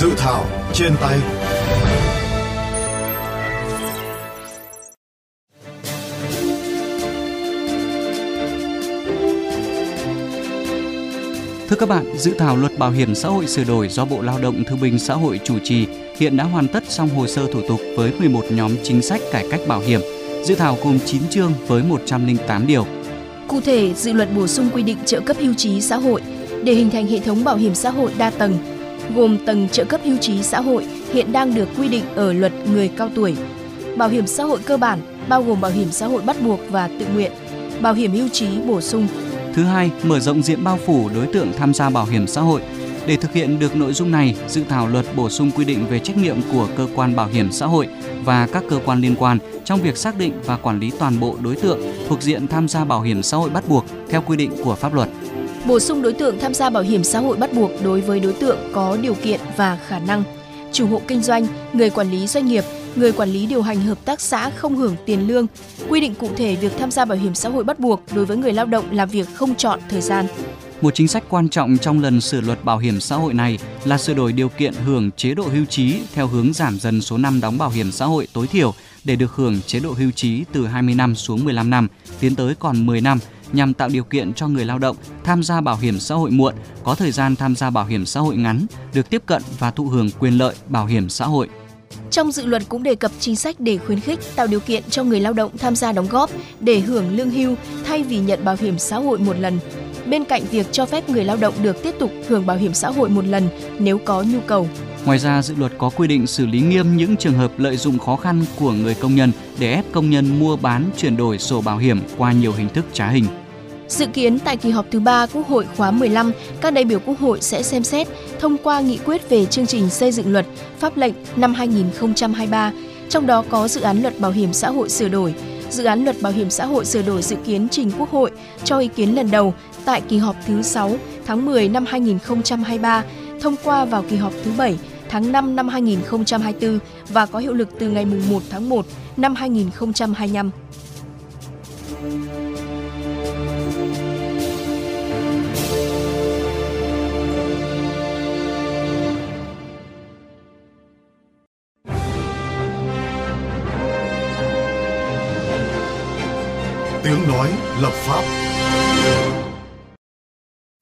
Dự thảo trên tay Thưa các bạn, dự thảo luật bảo hiểm xã hội sửa đổi do Bộ Lao động Thương binh Xã hội chủ trì hiện đã hoàn tất xong hồ sơ thủ tục với 11 nhóm chính sách cải cách bảo hiểm. Dự thảo gồm 9 chương với 108 điều. Cụ thể, dự luật bổ sung quy định trợ cấp hưu trí xã hội để hình thành hệ thống bảo hiểm xã hội đa tầng, gồm tầng trợ cấp hưu trí xã hội hiện đang được quy định ở luật người cao tuổi, bảo hiểm xã hội cơ bản bao gồm bảo hiểm xã hội bắt buộc và tự nguyện, bảo hiểm hưu trí bổ sung, Thứ hai, mở rộng diện bao phủ đối tượng tham gia bảo hiểm xã hội. Để thực hiện được nội dung này, dự thảo luật bổ sung quy định về trách nhiệm của cơ quan bảo hiểm xã hội và các cơ quan liên quan trong việc xác định và quản lý toàn bộ đối tượng thuộc diện tham gia bảo hiểm xã hội bắt buộc theo quy định của pháp luật. Bổ sung đối tượng tham gia bảo hiểm xã hội bắt buộc đối với đối tượng có điều kiện và khả năng, chủ hộ kinh doanh, người quản lý doanh nghiệp, người quản lý điều hành hợp tác xã không hưởng tiền lương, quy định cụ thể việc tham gia bảo hiểm xã hội bắt buộc đối với người lao động làm việc không chọn thời gian. Một chính sách quan trọng trong lần sửa luật bảo hiểm xã hội này là sửa đổi điều kiện hưởng chế độ hưu trí theo hướng giảm dần số năm đóng bảo hiểm xã hội tối thiểu để được hưởng chế độ hưu trí từ 20 năm xuống 15 năm, tiến tới còn 10 năm nhằm tạo điều kiện cho người lao động tham gia bảo hiểm xã hội muộn, có thời gian tham gia bảo hiểm xã hội ngắn, được tiếp cận và thụ hưởng quyền lợi bảo hiểm xã hội. Trong dự luật cũng đề cập chính sách để khuyến khích tạo điều kiện cho người lao động tham gia đóng góp để hưởng lương hưu thay vì nhận bảo hiểm xã hội một lần. Bên cạnh việc cho phép người lao động được tiếp tục hưởng bảo hiểm xã hội một lần nếu có nhu cầu. Ngoài ra, dự luật có quy định xử lý nghiêm những trường hợp lợi dụng khó khăn của người công nhân để ép công nhân mua bán chuyển đổi sổ bảo hiểm qua nhiều hình thức trá hình. Dự kiến tại kỳ họp thứ ba Quốc hội khóa 15, các đại biểu Quốc hội sẽ xem xét thông qua nghị quyết về chương trình xây dựng luật pháp lệnh năm 2023, trong đó có dự án luật bảo hiểm xã hội sửa đổi. Dự án luật bảo hiểm xã hội sửa đổi dự kiến trình Quốc hội cho ý kiến lần đầu tại kỳ họp thứ 6 tháng 10 năm 2023, thông qua vào kỳ họp thứ 7 tháng 5 năm 2024 và có hiệu lực từ ngày 1 tháng 1 năm 2025. Tiếng nói lập pháp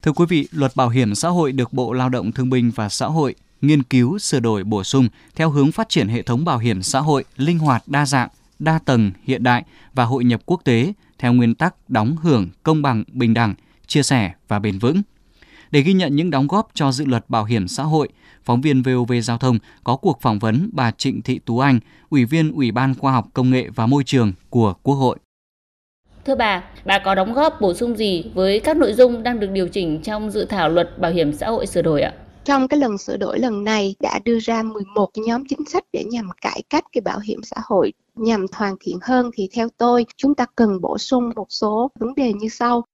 Thưa quý vị, luật bảo hiểm xã hội được Bộ Lao động Thương binh và Xã hội nghiên cứu sửa đổi bổ sung theo hướng phát triển hệ thống bảo hiểm xã hội linh hoạt đa dạng, đa tầng, hiện đại và hội nhập quốc tế theo nguyên tắc đóng hưởng công bằng, bình đẳng, chia sẻ và bền vững. Để ghi nhận những đóng góp cho dự luật bảo hiểm xã hội, phóng viên VOV Giao thông có cuộc phỏng vấn bà Trịnh Thị Tú Anh, Ủy viên Ủy ban Khoa học Công nghệ và Môi trường của Quốc hội. Thưa bà, bà có đóng góp bổ sung gì với các nội dung đang được điều chỉnh trong dự thảo luật bảo hiểm xã hội sửa đổi ạ? Trong cái lần sửa đổi lần này đã đưa ra 11 nhóm chính sách để nhằm cải cách cái bảo hiểm xã hội, nhằm hoàn thiện hơn thì theo tôi, chúng ta cần bổ sung một số vấn đề như sau.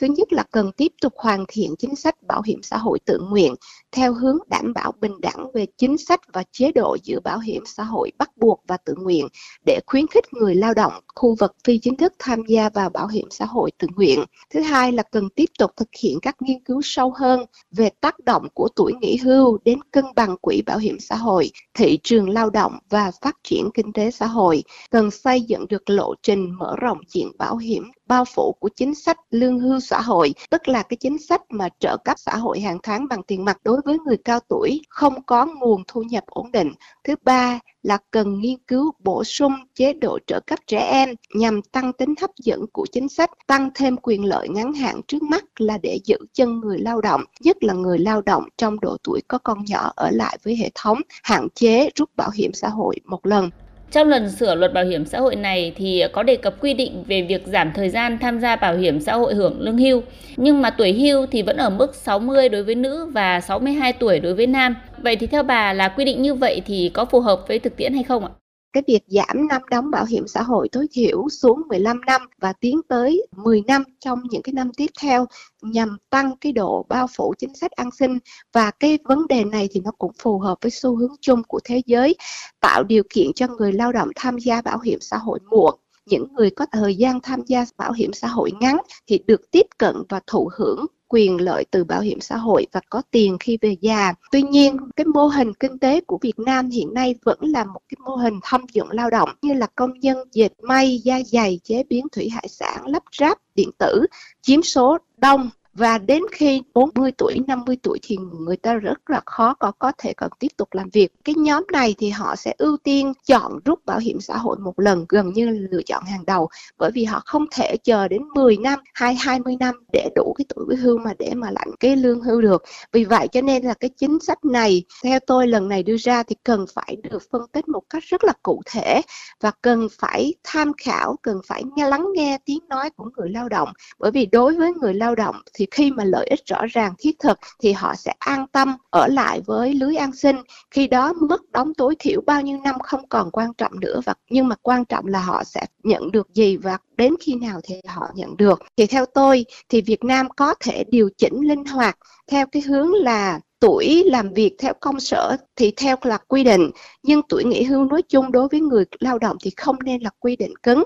Thứ nhất là cần tiếp tục hoàn thiện chính sách bảo hiểm xã hội tự nguyện theo hướng đảm bảo bình đẳng về chính sách và chế độ giữa bảo hiểm xã hội bắt buộc và tự nguyện để khuyến khích người lao động khu vực phi chính thức tham gia vào bảo hiểm xã hội tự nguyện. Thứ hai là cần tiếp tục thực hiện các nghiên cứu sâu hơn về tác động của tuổi nghỉ hưu đến cân bằng quỹ bảo hiểm xã hội, thị trường lao động và phát triển kinh tế xã hội. Cần xây dựng được lộ trình mở rộng diện bảo hiểm bao phủ của chính sách lương hưu xã hội, tức là cái chính sách mà trợ cấp xã hội hàng tháng bằng tiền mặt đối với người cao tuổi không có nguồn thu nhập ổn định. Thứ ba là cần nghiên cứu bổ sung chế độ trợ cấp trẻ em nhằm tăng tính hấp dẫn của chính sách, tăng thêm quyền lợi ngắn hạn trước mắt là để giữ chân người lao động, nhất là người lao động trong độ tuổi có con nhỏ ở lại với hệ thống, hạn chế rút bảo hiểm xã hội một lần. Trong lần sửa luật bảo hiểm xã hội này thì có đề cập quy định về việc giảm thời gian tham gia bảo hiểm xã hội hưởng lương hưu, nhưng mà tuổi hưu thì vẫn ở mức 60 đối với nữ và 62 tuổi đối với nam. Vậy thì theo bà là quy định như vậy thì có phù hợp với thực tiễn hay không ạ? Cái việc giảm năm đóng bảo hiểm xã hội tối thiểu xuống 15 năm và tiến tới 10 năm trong những cái năm tiếp theo nhằm tăng cái độ bao phủ chính sách an sinh. Và cái vấn đề này thì nó cũng phù hợp với xu hướng chung của thế giới, tạo điều kiện cho người lao động tham gia bảo hiểm xã hội muộn. Những người có thời gian tham gia bảo hiểm xã hội ngắn thì được tiếp cận và thụ hưởng quyền lợi từ bảo hiểm xã hội và có tiền khi về già. Tuy nhiên, cái mô hình kinh tế của Việt Nam hiện nay vẫn là một cái mô hình thâm dụng lao động như là công nhân dệt may, da dày chế biến thủy hải sản, lắp ráp điện tử chiếm số đông và đến khi 40 tuổi, 50 tuổi thì người ta rất là khó có có thể còn tiếp tục làm việc. Cái nhóm này thì họ sẽ ưu tiên chọn rút bảo hiểm xã hội một lần gần như lựa chọn hàng đầu bởi vì họ không thể chờ đến 10 năm hay 20 năm để đủ cái tuổi về hưu mà để mà lãnh cái lương hưu được. Vì vậy cho nên là cái chính sách này theo tôi lần này đưa ra thì cần phải được phân tích một cách rất là cụ thể và cần phải tham khảo, cần phải nghe lắng nghe tiếng nói của người lao động bởi vì đối với người lao động thì khi mà lợi ích rõ ràng, thiết thực thì họ sẽ an tâm ở lại với lưới an sinh. Khi đó mức đóng tối thiểu bao nhiêu năm không còn quan trọng nữa và, nhưng mà quan trọng là họ sẽ nhận được gì và đến khi nào thì họ nhận được. Thì theo tôi thì Việt Nam có thể điều chỉnh linh hoạt theo cái hướng là tuổi làm việc theo công sở thì theo là quy định, nhưng tuổi nghỉ hưu nói chung đối với người lao động thì không nên là quy định cứng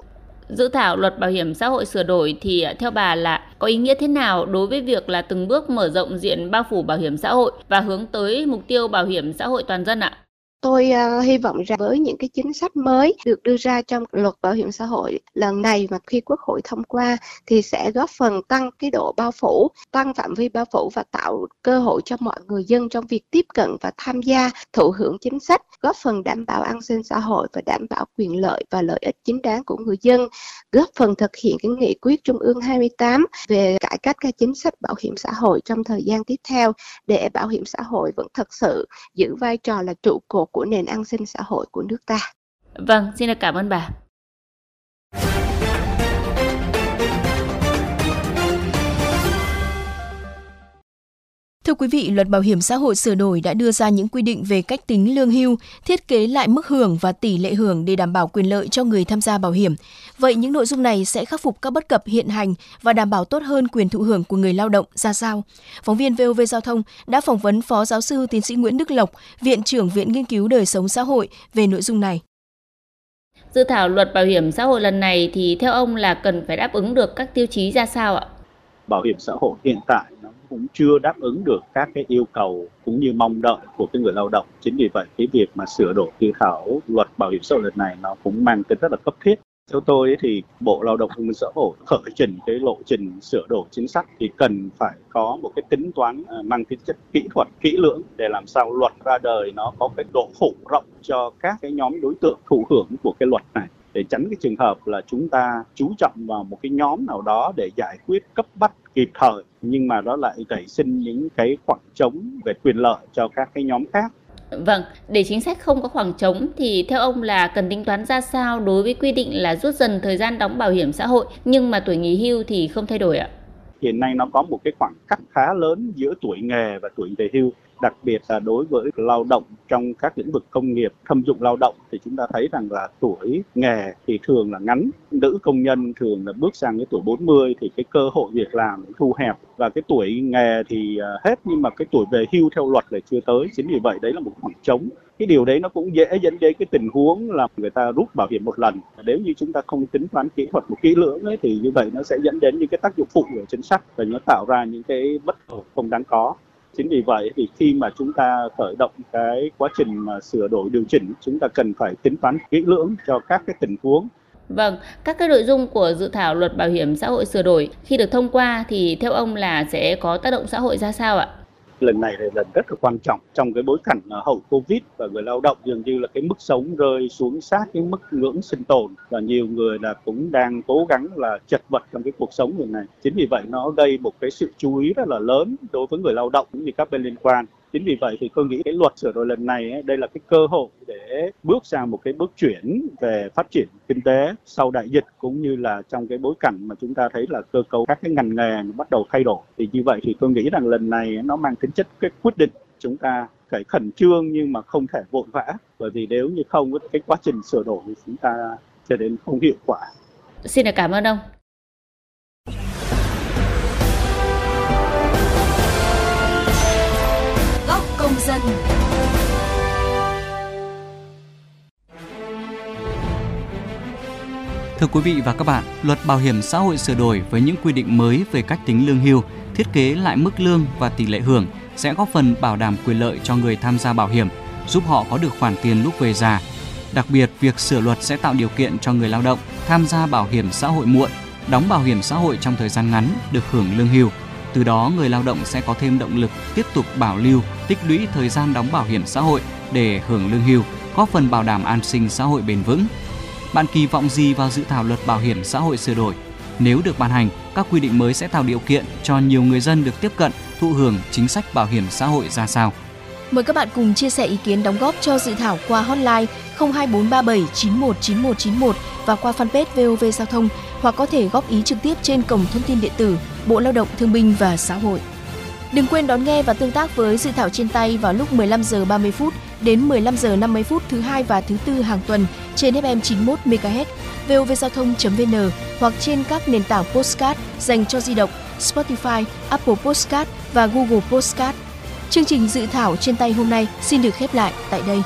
dự thảo luật bảo hiểm xã hội sửa đổi thì à, theo bà là có ý nghĩa thế nào đối với việc là từng bước mở rộng diện bao phủ bảo hiểm xã hội và hướng tới mục tiêu bảo hiểm xã hội toàn dân ạ? Tôi uh, hy vọng rằng với những cái chính sách mới được đưa ra trong luật bảo hiểm xã hội lần này mà khi Quốc hội thông qua thì sẽ góp phần tăng cái độ bao phủ, tăng phạm vi bao phủ và tạo cơ hội cho mọi người dân trong việc tiếp cận và tham gia thụ hưởng chính sách, góp phần đảm bảo an sinh xã hội và đảm bảo quyền lợi và lợi ích chính đáng của người dân, góp phần thực hiện cái nghị quyết Trung ương 28 về cải cách các chính sách bảo hiểm xã hội trong thời gian tiếp theo để bảo hiểm xã hội vẫn thực sự giữ vai trò là trụ cột của nền an sinh xã hội của nước ta. Vâng, xin được cảm ơn bà. Thưa quý vị, luật bảo hiểm xã hội sửa đổi đã đưa ra những quy định về cách tính lương hưu, thiết kế lại mức hưởng và tỷ lệ hưởng để đảm bảo quyền lợi cho người tham gia bảo hiểm. Vậy những nội dung này sẽ khắc phục các bất cập hiện hành và đảm bảo tốt hơn quyền thụ hưởng của người lao động ra sao? Phóng viên VOV Giao thông đã phỏng vấn Phó Giáo sư Tiến sĩ Nguyễn Đức Lộc, Viện trưởng Viện Nghiên cứu Đời sống xã hội về nội dung này. Dự thảo luật bảo hiểm xã hội lần này thì theo ông là cần phải đáp ứng được các tiêu chí ra sao ạ? Bảo hiểm xã hội hiện tại nó cũng chưa đáp ứng được các cái yêu cầu cũng như mong đợi của cái người lao động. Chính vì vậy, cái việc mà sửa đổi dự thảo luật bảo hiểm xã hội lần này nó cũng mang tính rất là cấp thiết. Theo tôi thì bộ lao động thương minh xã hội khởi trình cái lộ trình sửa đổi chính sách thì cần phải có một cái tính toán à, mang tính chất kỹ thuật, kỹ lưỡng để làm sao luật ra đời nó có cái độ phủ rộng cho các cái nhóm đối tượng thụ hưởng của cái luật này để tránh cái trường hợp là chúng ta chú trọng vào một cái nhóm nào đó để giải quyết cấp bách kịp thời nhưng mà đó lại nảy sinh những cái khoảng trống về quyền lợi cho các cái nhóm khác Vâng, để chính sách không có khoảng trống thì theo ông là cần tính toán ra sao đối với quy định là rút dần thời gian đóng bảo hiểm xã hội nhưng mà tuổi nghỉ hưu thì không thay đổi ạ? Hiện nay nó có một cái khoảng cách khá lớn giữa tuổi nghề và tuổi về hưu đặc biệt là đối với lao động trong các lĩnh vực công nghiệp thâm dụng lao động thì chúng ta thấy rằng là tuổi nghề thì thường là ngắn. Nữ công nhân thường là bước sang cái tuổi 40 thì cái cơ hội việc làm thu hẹp. Và cái tuổi nghề thì à, hết nhưng mà cái tuổi về hưu theo luật là chưa tới. Chính vì vậy đấy là một khoảng trống. Cái điều đấy nó cũng dễ dẫn đến cái tình huống là người ta rút bảo hiểm một lần. Nếu như chúng ta không tính toán kỹ thuật một kỹ lưỡng ấy, thì như vậy nó sẽ dẫn đến những cái tác dụng phụ của chính sách và nó tạo ra những cái bất ổn không đáng có chính vì vậy thì khi mà chúng ta khởi động cái quá trình mà sửa đổi điều chỉnh chúng ta cần phải tính toán kỹ lưỡng cho các cái tình huống Vâng, các cái nội dung của dự thảo luật bảo hiểm xã hội sửa đổi khi được thông qua thì theo ông là sẽ có tác động xã hội ra sao ạ? Lần này là lần rất là quan trọng trong cái bối cảnh hậu covid và người lao động dường như là cái mức sống rơi xuống sát cái mức ngưỡng sinh tồn và nhiều người là cũng đang cố gắng là chật vật trong cái cuộc sống người này chính vì vậy nó gây một cái sự chú ý rất là lớn đối với người lao động cũng như các bên liên quan chính vì vậy thì tôi nghĩ cái luật sửa đổi lần này ấy, đây là cái cơ hội để bước sang một cái bước chuyển về phát triển kinh tế sau đại dịch cũng như là trong cái bối cảnh mà chúng ta thấy là cơ cấu các cái ngành nghề bắt đầu thay đổi thì như vậy thì tôi nghĩ rằng lần này nó mang tính chất cái quyết định chúng ta phải khẩn trương nhưng mà không thể vội vã bởi vì nếu như không cái quá trình sửa đổi thì chúng ta sẽ đến không hiệu quả. Xin được cảm ơn ông. Dân. Thưa quý vị và các bạn, luật bảo hiểm xã hội sửa đổi với những quy định mới về cách tính lương hưu thiết kế lại mức lương và tỷ lệ hưởng sẽ góp phần bảo đảm quyền lợi cho người tham gia bảo hiểm, giúp họ có được khoản tiền lúc về già. Đặc biệt, việc sửa luật sẽ tạo điều kiện cho người lao động tham gia bảo hiểm xã hội muộn, đóng bảo hiểm xã hội trong thời gian ngắn được hưởng lương hưu. Từ đó, người lao động sẽ có thêm động lực tiếp tục bảo lưu, tích lũy thời gian đóng bảo hiểm xã hội để hưởng lương hưu, góp phần bảo đảm an sinh xã hội bền vững. Bạn kỳ vọng gì vào dự thảo luật bảo hiểm xã hội sửa đổi? Nếu được ban hành, các quy định mới sẽ tạo điều kiện cho nhiều người dân được tiếp cận, thụ hưởng chính sách bảo hiểm xã hội ra sao? Mời các bạn cùng chia sẻ ý kiến đóng góp cho dự thảo qua hotline 02437 919191 và qua fanpage VOV Giao thông hoặc có thể góp ý trực tiếp trên cổng thông tin điện tử Bộ Lao động Thương binh và Xã hội. Đừng quên đón nghe và tương tác với dự thảo trên tay vào lúc 15 giờ 30 phút đến 15 giờ 50 phút thứ hai và thứ tư hàng tuần trên FM 91 MHz, vovgiao thông.vn hoặc trên các nền tảng postcard dành cho di động Spotify, Apple Postcard và Google Postcard. Chương trình dự thảo trên tay hôm nay xin được khép lại tại đây.